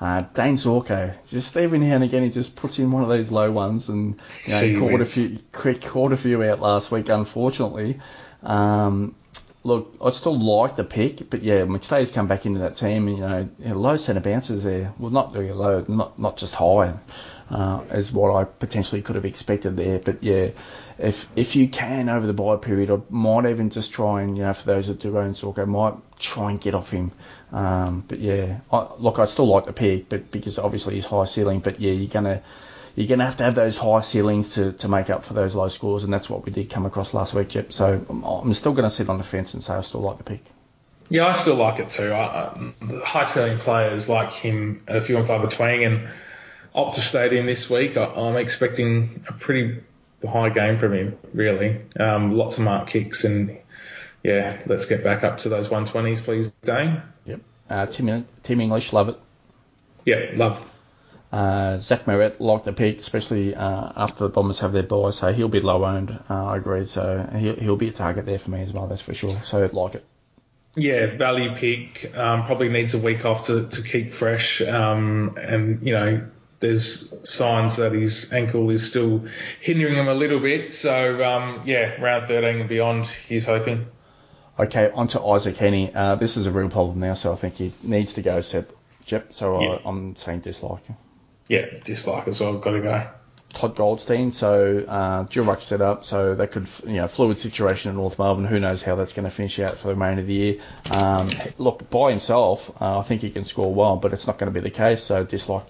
Uh, Dane Zorko, just every now and again he just puts in one of those low ones, and you know, he caught a few, caught a few out last week, unfortunately. Um, look, I still like the pick, but yeah, McStay's come back into that team, and you know, low centre bounces there. Well, not very low, not not just high, uh, as what I potentially could have expected there. But yeah, if if you can over the buy period, I might even just try and you know for those that do own Zorko, might try and get off him. Um, but yeah, I, look, I still like the pick, but because obviously he's high ceiling. But yeah, you're gonna you're gonna have to have those high ceilings to, to make up for those low scores, and that's what we did come across last week, Jep. So I'm, I'm still gonna sit on the fence and say I still like the pick. Yeah, I still like it too. I, high ceiling players like him a few and far between, and Optus Stadium this week, I, am expecting a pretty high game from him. Really, um, lots of mark kicks and yeah, let's get back up to those 120s, please, Dane. Yep. Uh, Tim, Tim English, love it. Yeah, love. Uh, Zach Merrett, like the pick, especially uh, after the Bombers have their bye, so he'll be low owned. Uh, I agree. So he'll, he'll be a target there for me as well, that's for sure. So like it. Yeah, value pick. Um, probably needs a week off to, to keep fresh. Um, and, you know, there's signs that his ankle is still hindering him a little bit. So um, yeah, round 13 and beyond, he's hoping. Okay, on to Isaac Heeney. Uh, this is a real problem now, so I think he needs to go set Jep. So yeah. I, am saying dislike. Yeah, dislike as well. Got to go. Todd Goldstein, so uh, dual ruck set up, so that could, you know, fluid situation in North Melbourne. Who knows how that's going to finish out for the remainder of the year. Um, look, by himself, uh, I think he can score well, but it's not going to be the case, so dislike.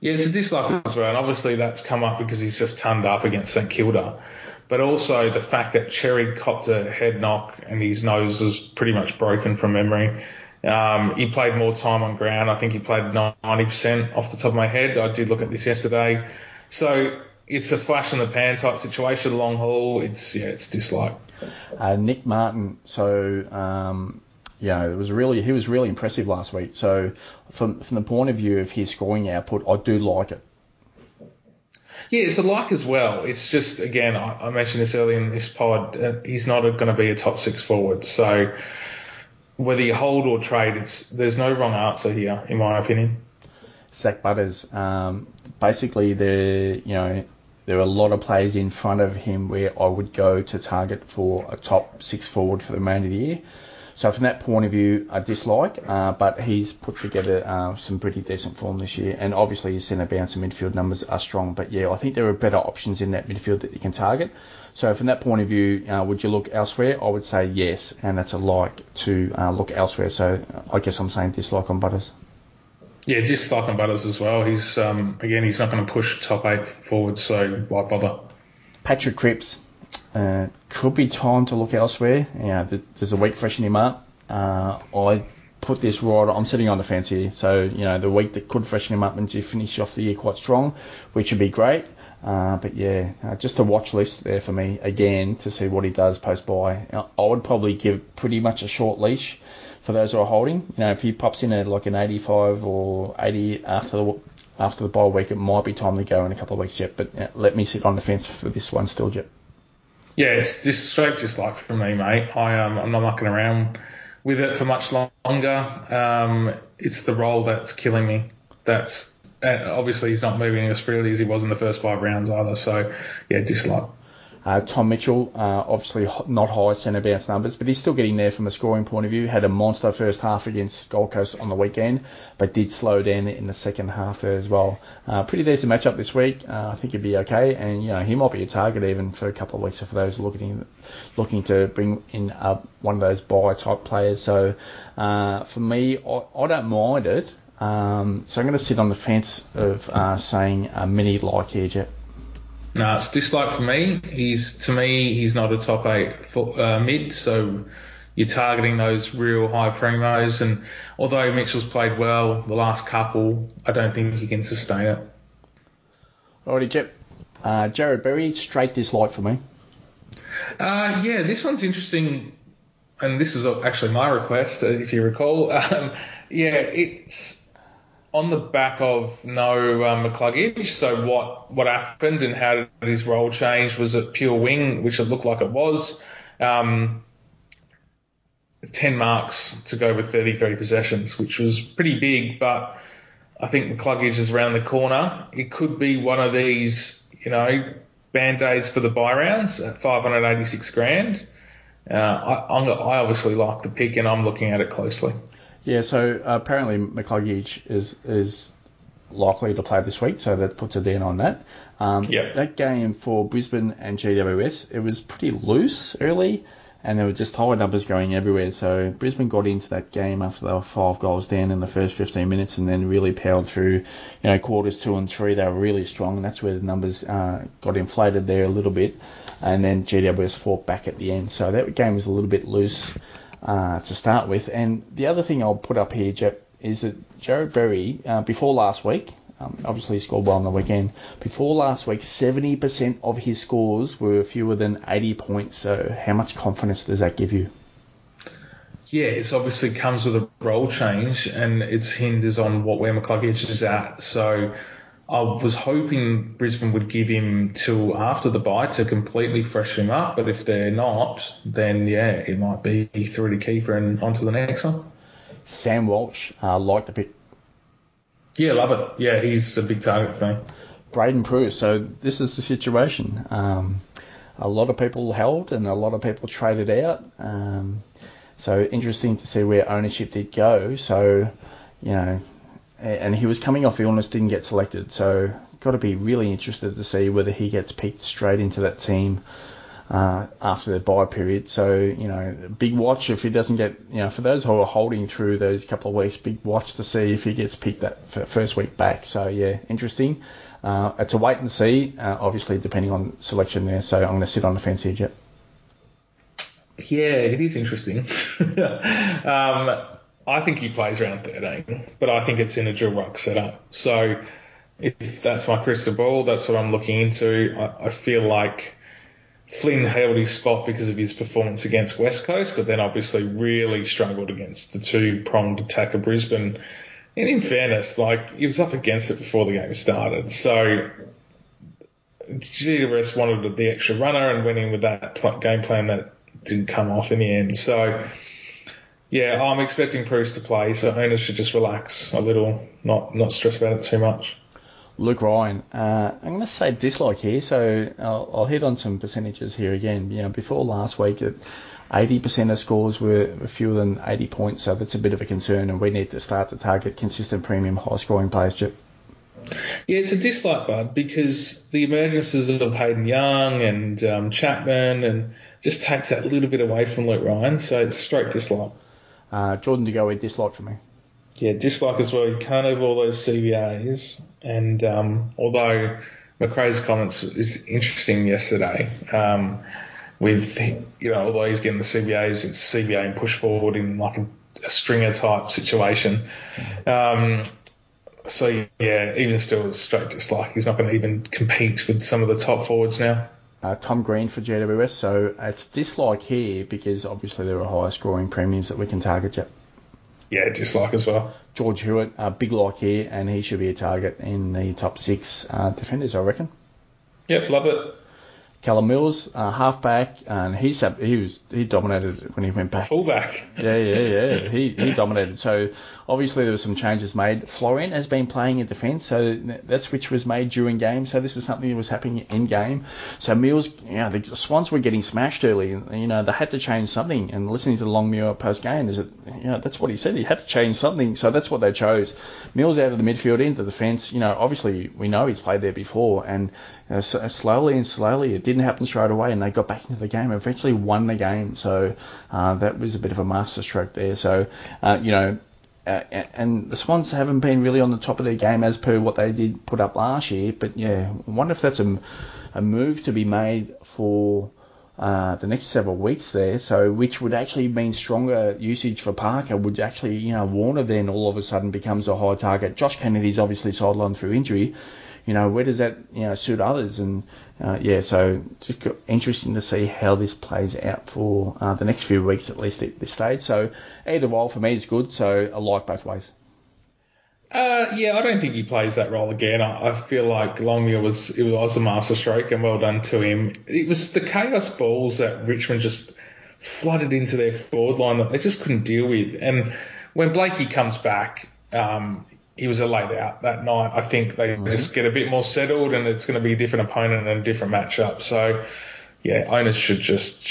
Yeah, it's a dislike as well, and obviously that's come up because he's just turned up against St Kilda. But also the fact that Xerri copped a head knock and his nose was pretty much broken from memory. Um, he played more time on ground. I think he played 90% off the top of my head. I did look at this yesterday. So it's a flash in the pan type situation, long haul. It's yeah, it's dislike. Uh, Nick Martin. So um, yeah, it was really he was really impressive last week. So from from the point of view of his scoring output, I do like it. Yeah, it's a like as well. It's just again, I, I mentioned this earlier in this pod. Uh, he's not going to be a top six forward. So whether you hold or trade, it's there's no wrong answer here, in my opinion. Zak Butters. Um, basically, there you know there are a lot of players in front of him where I would go to target for a top six forward for the remainder of the year. So from that point of view, I dislike, uh, but he's put together uh, some pretty decent form this year, and obviously his centre bounce and midfield numbers are strong. But yeah, I think there are better options in that midfield that you can target. So from that point of view, uh, would you look elsewhere? I would say yes, and that's a like to uh, look elsewhere. So I guess I'm saying dislike on Butters. Yeah, just like on Butters as well. He's um, again, he's not going to push top eight forward, so why bother? Patrick Cripps uh, could be time to look elsewhere. Yeah, there's a week freshening him up. Uh, I put this right. I'm sitting on the fence here, so you know the week that could freshen him up and to finish off the year quite strong, which would be great. Uh, but yeah, uh, just a watch list there for me again to see what he does post buy. I would probably give pretty much a short leash for those who are holding. You know, if he pops in at like an 85 or 80 after the after the bye week, it might be time to go in a couple of weeks yet. But yeah, let me sit on the fence for this one still, Jet. Yeah, it's just straight just like for me, mate. I um, I'm not mucking around with it for much longer. Um, it's the role that's killing me. That's obviously he's not moving as freely as he was in the first five rounds either. So yeah, dislike. Uh, Tom Mitchell, uh, obviously not high centre bounce numbers, but he's still getting there from a scoring point of view. Had a monster first half against Gold Coast on the weekend, but did slow down in the second half there as well. Uh, pretty decent matchup this week. Uh, I think he'd be okay, and you know he might be a target even for a couple of weeks for those looking looking to bring in uh, one of those buy type players. So uh, for me, I, I, don't mind it. Um, so I'm going to sit on the fence of saying a mini like here, Jet. No, it's dislike for me. He's to me, he's not a top eight for, uh, mid, so you're targeting those real high primos. And although Mitchell's played well the last couple, I don't think he can sustain it. Alrighty, Jep. Uh, Jarrod Berry, straight dislike for me. Uh, yeah, this one's interesting, and this is actually my request, if you recall. Um, yeah, it's on the back of no um, McCluggage. So what what happened and how did his role change? Was it pure wing, which it looked like it was? Um, 10 marks to go with 33 possessions, which was pretty big, but I think McCluggage is around the corner. It could be one of these, you know, band-aids for the buy rounds at 586 grand. Uh, I, I obviously like the pick and I'm looking at it closely. Yeah, so apparently McCluggage is is likely to play this week, so that puts a dent on that. Um, yep. That game for Brisbane and GWS, it was pretty loose early, and there were just high numbers going everywhere. So Brisbane got into that game after they were five goals down in the first 15 minutes, and then really powered through. You know, quarters two and three, they were really strong, and that's where the numbers uh, got inflated there a little bit. And then GWS fought back at the end, so that game was a little bit loose uh, to start with. And the other thing I'll put up here, Jep, is that Jarrod Berry, uh, before last week, um, obviously he scored well on the weekend. Before last week, 70% of his scores were fewer than 80 points. So how much confidence does that give you? Yeah, it obviously comes with a role change, and it's hinders on what where McCluggage is at. So I was hoping Brisbane would give him till after the bye to completely freshen him up, but if they're not, then yeah, it might be through to keeper and onto the next one. Sam Walsh, uh, like the pick. Yeah, love it. Yeah, he's a big target for me. Braydon Preuss. So this is the situation. Um, a lot of people held and a lot of people traded out. Um, so interesting to see where ownership did go. So, you know, and he was coming off illness, didn't get selected. So got to be really interested to see whether he gets picked straight into that team uh, after the buy period. So, you know, big watch if he doesn't get, you know, for those who are holding through those couple of weeks, big watch to see if he gets picked that first week back. So, yeah, interesting. Uh, it's a wait and see, uh, obviously, depending on selection there. So I'm going to sit on the fence here, Jet. Yeah, it is interesting. um, I think he plays around 13, but I think it's in a dual ruck setup. So if that's my crystal ball, that's what I'm looking into. I, I feel like Flynn held his spot because of his performance against West Coast, but then obviously really struggled against the two pronged attack of Brisbane. And in fairness, like he was up against it before the game started, so GWS wanted the extra runner and went in with that game plan that didn't come off in the end. So yeah, I'm expecting Preuss to play, so owners should just relax a little, not not stress about it too much. Luke Ryan. Uh, I'm going to say dislike here, so I'll, I'll, hit on some percentages here again. You know, before last week, 80% of scores were fewer than 80 points, so that's a bit of a concern, and we need to start to target consistent premium high-scoring players. Chip. Yeah, it's a dislike, bud, because the emergences of Hayden Young and um, Chapman and just takes that little bit away from Luke Ryan, so it's straight dislike. Uh, Jordan De Goey, dislike for me. Yeah, dislike as well. You can't have all those CBAs. And um, although McRae's comments is interesting yesterday, um, with you know although he's getting the CBAs, it's CBA and push forward in like a, a stringer type situation. Um, so yeah, even still, it's straight dislike. He's not going to even compete with some of the top forwards now. Uh, Tom Green for GWS, so it's dislike here because obviously there are higher scoring premiums that we can target. Yep. Yeah, dislike as well. George Hewett, a big like here, and he should be a target in the top six uh, defenders, I reckon. Yep, love it. Callum Mills, uh, halfback, and he's he was he dominated when he went back. Fullback. Yeah, yeah, yeah. he he dominated. So obviously there were some changes made. Florent has been playing in defence, so that switch was made during game. So this is something that was happening in game. So Mills, you know, the Swans were getting smashed early. You know, they had to change something. And listening to Longmire post game, is it you know that's what he said. He had to change something. So that's what they chose. Mills out of the midfield into the defence. You know, obviously we know he's played there before, and uh, slowly and slowly. It didn't happen straight away, and they got back into the game. And eventually, won the game. So uh, that was a bit of a masterstroke there. So uh, you know. Uh, and the Swans haven't been really on the top of their game as per what they did put up last year. But yeah, I wonder if that's a, a move to be made for uh, the next several weeks there. So, which would actually mean stronger usage for Parker. Would actually, you know, Warner then all of a sudden becomes a high target. Josh Kennedy's obviously sidelined through injury, you know, where does that you know suit others? And uh, yeah, so just interesting to see how this plays out for uh, the next few weeks at least at this stage. So either role for me is good. So I like both ways. Uh, yeah, I don't think he plays that role again. I, I feel like Longmire was it was a masterstroke and well done to him. It was the chaos balls that Richmond just flooded into their forward line that they just couldn't deal with. And when Blakey comes back, um, he was a laid out that night. I think they mm-hmm. just get a bit more settled, and it's going to be a different opponent and a different matchup. So, yeah, owners should just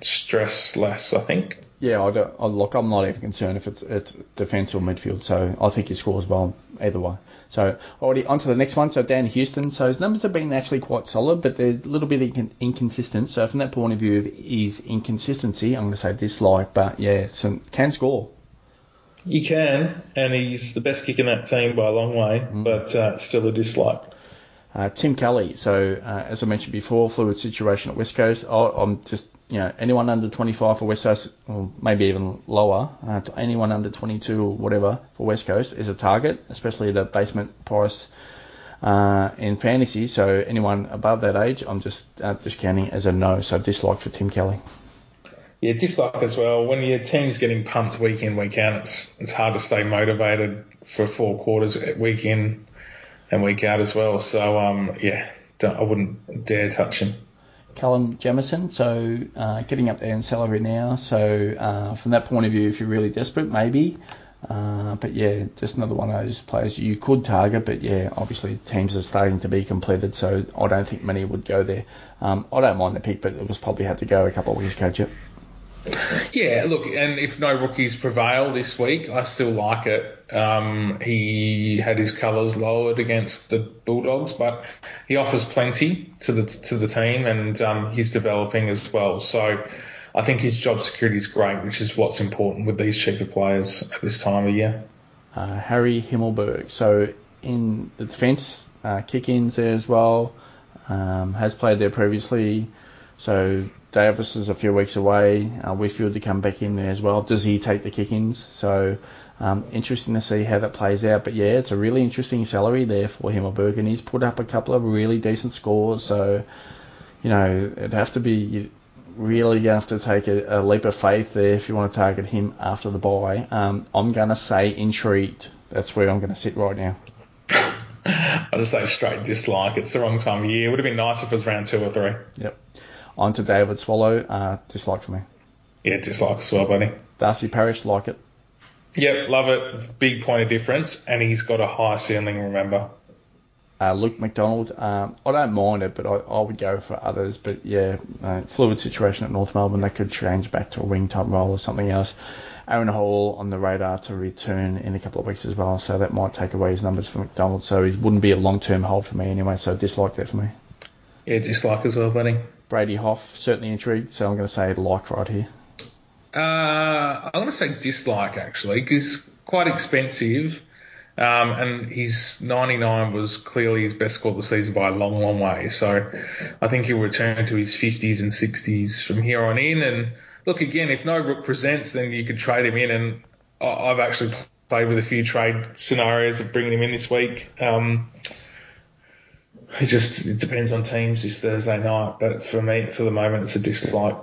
stress less. I think. Yeah, I don't, I, look, I'm not even concerned if it's it's defence or midfield. So I think he scores well either way. So already on to the next one. So Dan Houston. So his numbers have been actually quite solid, but they're a little bit inconsistent. So from that point of view of his inconsistency, I'm going to say dislike. But yeah, so can score. You can, and he's the best kick in that team by a long way, mm. but uh, still a dislike. Uh, Tim Kelly. So uh, as I mentioned before, fluid situation at West Coast. I, am just you know anyone under 25 for West Coast, or maybe even lower, uh, to anyone under 22 or whatever for West Coast is a target, especially a basement price. Uh, in fantasy, so anyone above that age, I'm just uh, discounting as a no. So dislike for Tim Kelly yeah, dislike as well. When your team's getting pumped week in, week out, it's it's hard to stay motivated for four quarters week in and week out as well. So um, yeah, I wouldn't dare touch him. Callum Jamieson, so uh, getting up there in salary now. So uh, from that point of view, if you're really desperate, maybe. Uh, but yeah, just another one of those players you could target. But yeah, obviously teams are starting to be completed, so I don't think many would go there. Um, I don't mind the pick, but it was probably had to go a couple of weeks ago, Chip. Yeah, look, and if no rookies prevail this week, I still like it. Um, he had his colours lowered against the Bulldogs, but he offers plenty to the to the team, and um, he's developing as well. So I think his job security is great, which is what's important with these cheaper players at this time of year. Uh, Harry Himmelberg. So in the defence, uh, kick-ins there as well. Um, has played there previously. So Davis is a few weeks away. Uh, Whitfield to come back in there as well. Does he take the kick-ins? So um, interesting to see how that plays out. But yeah, it's a really interesting salary there for him. Himmelberg, and he's put up a couple of really decent scores. So you know it'd have to be really to have to take a, a, leap of faith there if you want to target him after the bye. Um, I'm going to say intrigued. That's where I'm going to sit right now. I just say straight dislike. It's the wrong time of year. It would have been nice if it was round two or three. Yep. On to David Swallow. Uh, dislike for me. Yeah, dislike as well, buddy. Darcy Parish, like it. Yep, love it. Big point of difference, and he's got a high ceiling. Remember. Uh, Luke McDonald, um, I don't mind it, but I, I, would go for others. But yeah, uh, fluid situation at North Melbourne. They could change back to a wing type role or something else. Aaron Hall on the radar to return in a couple of weeks as well, so that might take away his numbers for McDonald. So he wouldn't be a long term hold for me anyway. So dislike that for me. Yeah, dislike as well, buddy. Brady Hough certainly intrigued, so I'm going to say like right here. Uh, I'm going to say dislike actually, because quite expensive. Um, and his 99 was clearly his best score of the season by a long, long way. So I think he'll return to his 50s and 60s from here on in. And look, again, if no Rook presents, then you could trade him in. And I've actually played with a few trade scenarios of bringing him in this week. Um, it just it depends on teams this Thursday night, but for me, for the moment, it's a dislike.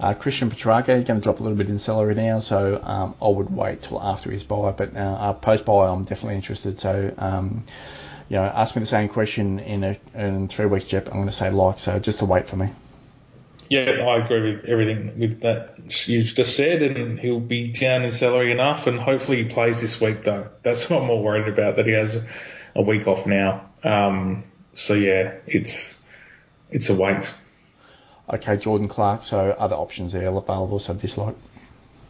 Uh, Christian Petracca going to drop a little bit in salary now, so um, I would wait till after his buy. But uh, post buy, I'm definitely interested. So, um, you know, ask me the same question in a, in three weeks, Jep. I'm going to say like. So just to wait for me. Yeah, I agree with everything with that you've just said, and he'll be down in salary enough, and hopefully he plays this week though. That's what I'm more worried about that he has a week off now. Um, so yeah, it's it's a wait. Okay, Jordan Clark. So other options there available. So dislike.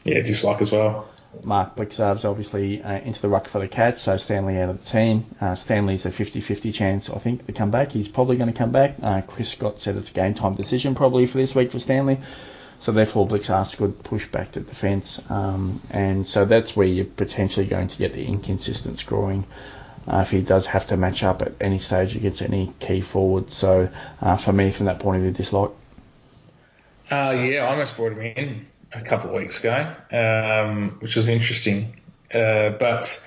Yeah, dislike as well. Mark Blicavs's obviously uh, into the ruck for the Cats, so Stanley out of the team. Uh, Stanley's a 50-50 chance, I think, to come back. He's probably going to come back. Uh, Chris Scott said it's a game time decision probably for this week for Stanley. So therefore, Blicavs could push back to defence, um, and so that's where you're potentially going to get the inconsistent scoring uh, if he does have to match up at any stage against any key forward. So uh, for me, from that point of view, dislike. Uh, yeah, I almost brought him in a couple of weeks ago, um, which was interesting. Uh, but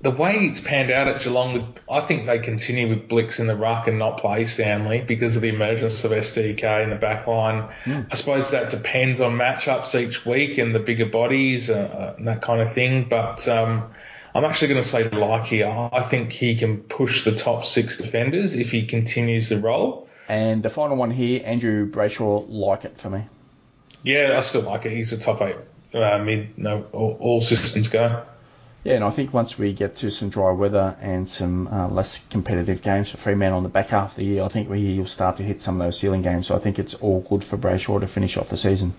the way it's panned out at Geelong, I think they continue with Blix in the ruck and not play Stanley because of the emergence of SDK in the back line. Mm. I suppose that depends on matchups each week and the bigger bodies uh, and that kind of thing. But um, I'm actually going to say like here. I think he can push the top six defenders if he continues the role. And the final one here, Andrew Brayshaw, like it for me. Yeah, I still like it. He's a top eight uh, mid. No, all, all, systems go. Yeah, and I think once we get to some dry weather and some uh, less competitive games for Fremantle on the back half of the year, I think we'll start to hit some of those ceiling games. So I think it's all good for Brayshaw to finish off the season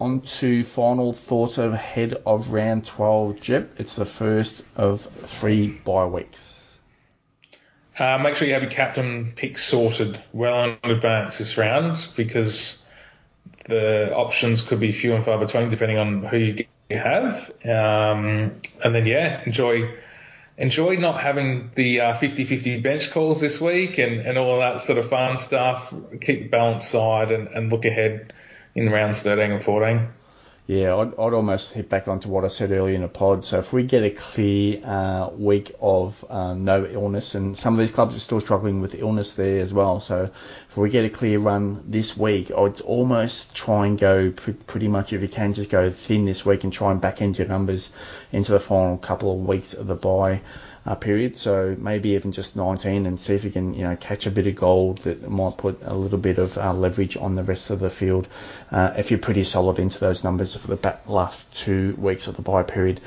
on to final thoughts ahead of round 12, Jip. It's the first of three bye weeks. Uh, make sure you have your captain picks sorted well in advance this round because the options could be few and far between depending on who you have. Um, and then, yeah, enjoy enjoy not having the uh, 50-50 bench calls this week and, and all that sort of fun stuff. Keep the balance side and, and look ahead in rounds 13 and 14. Yeah, I'd, I'd, almost hit back onto what I said earlier in the pod. So if we get a clear uh, week of uh, no illness, and some of these clubs are still struggling with illness there as well. So if we get a clear run this week, I'd almost try and go pr- pretty much if you can just go thin this week and try and back into your numbers into the final couple of weeks of the bye. Uh, period. So maybe even just 19 and see if you can, you know, catch a bit of gold that might put a little bit of uh, leverage on the rest of the field uh, if you're pretty solid into those numbers for the last two weeks of the buy period.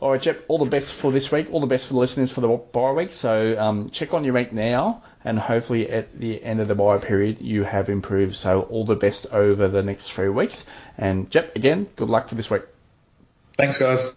All right, Jep, all the best for this week. All the best for the listeners for the buy week. So um, check on your rank now and hopefully at the end of the buy period you have improved. So all the best over the next three weeks. And Jep, again, good luck for this week. Thanks, guys.